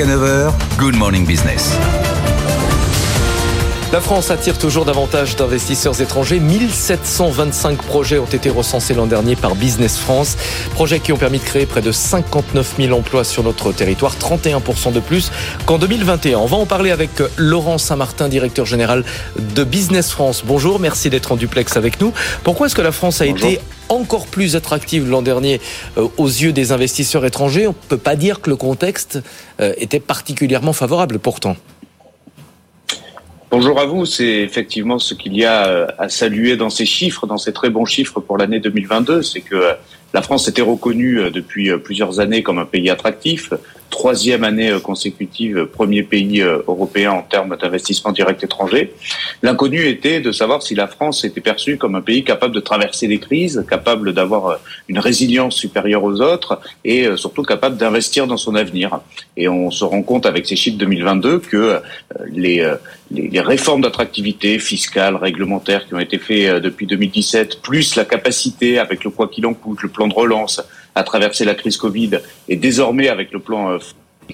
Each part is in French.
Jusqu'à 9h, Good Morning Business. La France attire toujours davantage d'investisseurs étrangers. 1725 projets ont été recensés l'an dernier par Business France. Projets qui ont permis de créer près de 59 000 emplois sur notre territoire, 31% de plus qu'en 2021. On va en parler avec Laurent Saint-Martin, directeur général de Business France. Bonjour, merci d'être en duplex avec nous. Pourquoi est-ce que la France a été encore plus attractive l'an dernier euh, aux yeux des investisseurs étrangers On ne peut pas dire que le contexte euh, était particulièrement favorable pourtant. Bonjour à vous. C'est effectivement ce qu'il y a euh, à saluer dans ces chiffres, dans ces très bons chiffres pour l'année 2022. C'est que la France était reconnue euh, depuis plusieurs années comme un pays attractif, troisième année consécutive, premier pays européen en termes d'investissement direct étranger. L'inconnu était de savoir si la France était perçue comme un pays capable de traverser les crises, capable d'avoir une résilience supérieure aux autres et surtout capable d'investir dans son avenir. Et on se rend compte avec ces chiffres 2022 que les les, réformes d'attractivité fiscale, réglementaire qui ont été faites euh, depuis 2017, plus la capacité avec le quoi qu'il en coûte, de relance à traverser la crise Covid, et désormais avec le plan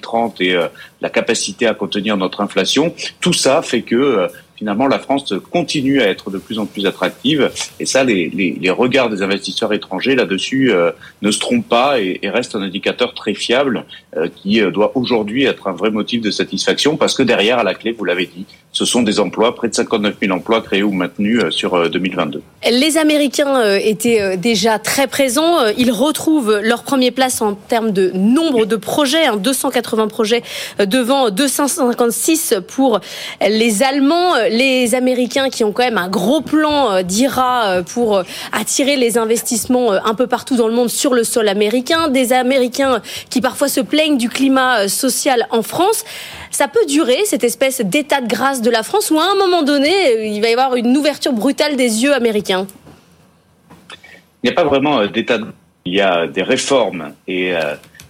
30 euh, et euh, la capacité à contenir notre inflation, tout ça fait que finalement, la France continue à être de plus en plus attractive. Et ça, les, les, les regards des investisseurs étrangers là-dessus euh, ne se trompent pas et, et reste un indicateur très fiable euh, qui euh, doit aujourd'hui être un vrai motif de satisfaction parce que derrière, à la clé, vous l'avez dit, ce sont des emplois, près de 59 000 emplois créés ou maintenus sur 2022. Les Américains étaient déjà très présents. Ils retrouvent leur première place en termes de nombre de projets, 280 hein, projets devant 256 pour les Allemands les Américains qui ont quand même un gros plan euh, d'IRA euh, pour euh, attirer les investissements un peu partout dans le monde sur le sol américain, des Américains qui parfois se plaignent du climat social en France. Ça peut durer, cette espèce d'état de grâce la France, ou à un moment donné, il va y avoir une ouverture brutale des yeux américains. Il n'y a pas vraiment d'état de... Il y a des réformes et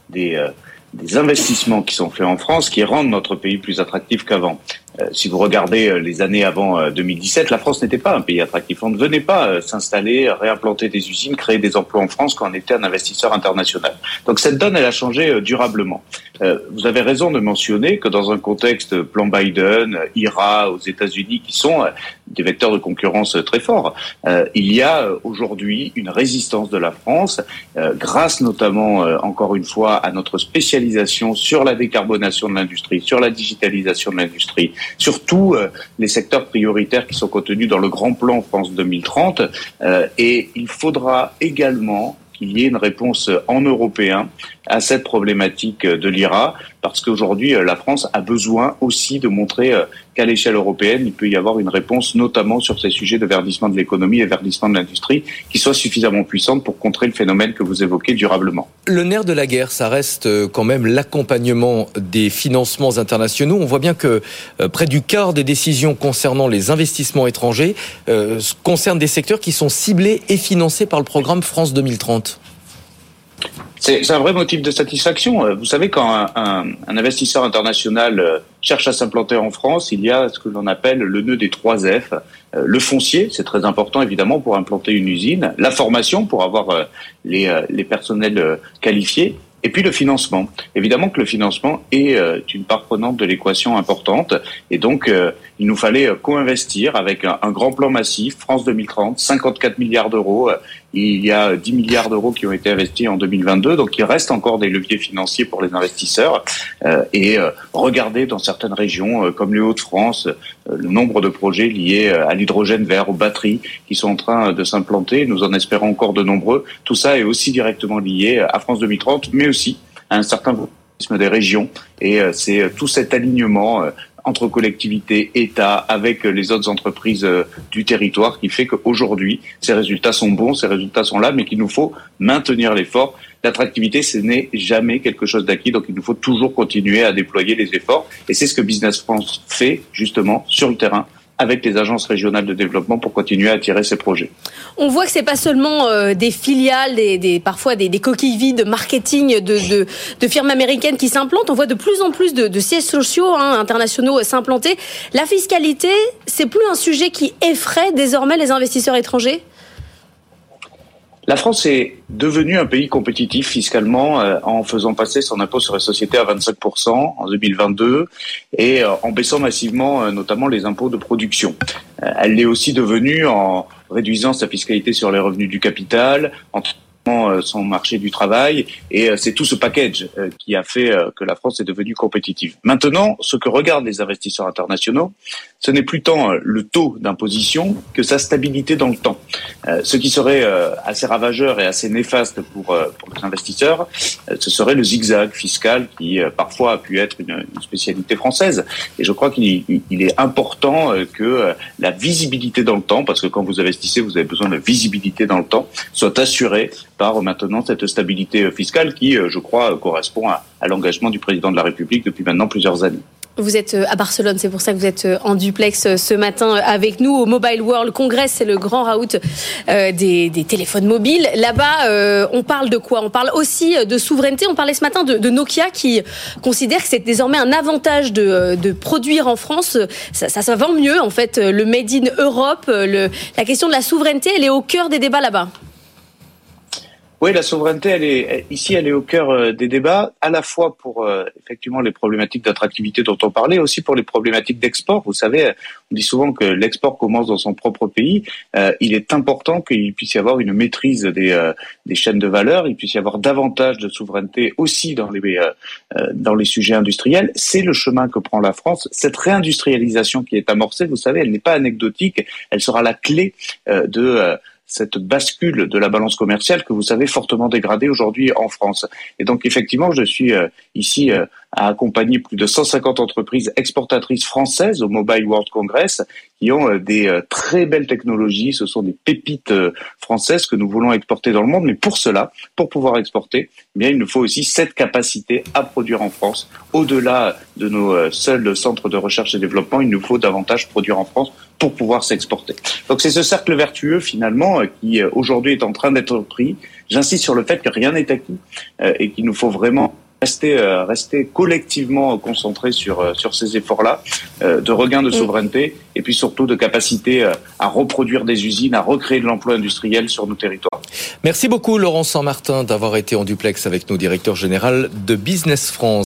des des investissements qui sont faits en France qui rendent notre pays plus attractif qu'avant. Euh, si vous regardez euh, les années avant 2017, euh, la France n'était pas un pays attractif. On ne venait pas s'installer, réimplanter des usines, créer des emplois en France quand on était un investisseur international. Donc cette donne, elle a changé durablement. Vous avez raison de mentionner que dans un contexte plan Biden, IRA aux États-Unis, qui sont des vecteurs de concurrence très forts, il y a aujourd'hui une résistance de la France, grâce notamment, encore une fois, à notre sur la décarbonation de l'industrie, sur la digitalisation de l'industrie, surtout euh, les secteurs prioritaires qui sont contenus dans le grand plan France 2030. Euh, et il faudra également qu'il y ait une réponse en européen à cette problématique de l'IRA, parce qu'aujourd'hui, la France a besoin aussi de montrer euh, qu'à l'échelle européenne, il peut y avoir une réponse, notamment sur ces sujets de verdissement de l'économie et verdissement de l'industrie, qui soit suffisamment puissante pour contrer le phénomène que vous évoquez durablement. Le nerf de la guerre, ça reste euh, quand même l'accompagnement des financements internationaux. On voit bien que euh, près du quart des décisions concernant les investissements étrangers concernent des secteurs qui sont ciblés et financés par le programme France 2030. C'est un vrai motif de satisfaction. Euh, vous savez, quand un, un, investisseur international euh, cherche à s'implanter en France, il y a ce que l'on appelle le nœud des trois F. Euh, le foncier, c'est très important évidemment pour implanter une usine. La formation, pour avoir les, les personnels qualifiés. Et puis le financement. Évidemment que le financement est une part prenante de l'équation importante. Et donc, il nous fallait co-investir avec un, un, grand plan massif, France 2030, 54 milliards d'euros, il y a 10 milliards d'euros qui ont été investis en 2022, donc il reste encore des leviers financiers pour les investisseurs. Euh, et euh, regardez dans certaines régions, euh, comme les Hauts-de-France, le nombre de projets liés à l'hydrogène vert, aux batteries, qui sont en train de s'implanter. Nous en espérons encore de nombreux. Tout ça est aussi directement lié à France 2030, mais aussi à un certain des régions. Et c'est tout cet alignement entre collectivités, États, avec les autres entreprises du territoire, qui fait qu'aujourd'hui, ces résultats sont bons, ces résultats sont là, mais qu'il nous faut maintenir l'effort. L'attractivité, ce n'est jamais quelque chose d'acquis, donc il nous faut toujours continuer à déployer les efforts. Et c'est ce que Business France fait, justement, sur le terrain, avec les agences régionales de développement pour continuer à attirer ces projets. On voit que c'est pas seulement euh, des filiales, des, des parfois des, des, coquilles vides de marketing de, de, de, firmes américaines qui s'implantent. On voit de plus en plus de, de sièges sociaux hein, internationaux s'implanter. La fiscalité, c'est plus un sujet qui effraie désormais les investisseurs étrangers? La France est devenue un pays compétitif fiscalement euh, en faisant passer son impôt sur les sociétés à 25% en 2022 et euh, en baissant massivement euh, notamment les impôts de production. elle l'est aussi devenue en réduisant sa fiscalité sur les revenus du capital, en son marché du travail et c'est tout ce package qui a fait que la France est devenue compétitive. Maintenant, ce que regardent les investisseurs internationaux, ce n'est plus tant le taux d'imposition que sa stabilité dans le temps. Ce qui serait assez ravageur et assez néfaste pour, les investisseurs, ce serait le zigzag fiscal qui parfois a pu être une, spécialité française. Et je crois qu'il est important que la visibilité dans le temps, parce que quand vous investissez, vous avez besoin de visibilité dans le temps, soit assurée par maintenant cette stabilité fiscale qui, euh, je crois, correspond à, l'engagement du président de la République depuis maintenant plusieurs années. Vous êtes euh, à Barcelone, c'est pour ça que vous êtes euh, en duplex ce matin avec nous au Mobile World Congress. C'est le grand raout des, téléphones mobiles. Là-bas, on parle de quoi? On parle aussi de souveraineté. On parlait ce matin de, Nokia qui considère que c'est désormais un avantage de, produire en France. Ça, ça, vend mieux, en fait, le Made in Europe. Le, la question de la souveraineté, elle est au cœur des débats là-bas. Oui, la souveraineté, elle est ici, elle est au cœur euh, des débats, à la fois pour euh, effectivement les problématiques d'attractivité dont on parlait, aussi pour les problématiques d'export. Vous savez, on dit souvent que l'export commence dans son propre pays. Euh, il est important qu'il puisse y avoir une maîtrise des, des chaînes de valeur, il puisse y avoir davantage de souveraineté aussi dans les dans les sujets industriels. C'est le chemin que prend la France. Cette réindustrialisation qui est amorcée, vous savez, elle n'est pas anecdotique. Elle sera la clé de cette bascule de la balance commerciale que vous savez fortement dégradée aujourd'hui en France. Et donc effectivement, je suis euh, ici euh, à accompagner plus de 150 entreprises exportatrices françaises au Mobile World Congress qui ont euh, des très belles technologies. Ce sont des pépites françaises que nous voulons exporter dans le monde. Mais pour cela, pour pouvoir exporter, eh bien, il nous faut aussi cette capacité à produire en France. Au-delà de nos seuls centres de recherche et développement, il nous faut davantage produire en France pour pouvoir s'exporter. Donc c'est ce cercle vertueux finalement euh, qui euh, aujourd'hui est en train d'être pris. J'insiste sur le fait que rien n'est acquis euh, et qu'il nous faut vraiment rester rester collectivement concentrés sur sur ces efforts-là de regain de souveraineté et puis surtout de capacité à reproduire des usines, à recréer de l'emploi industriel sur nos territoires. Merci beaucoup Laurent Saint-Martin d'avoir été en duplex avec nous, directeur général de Business France.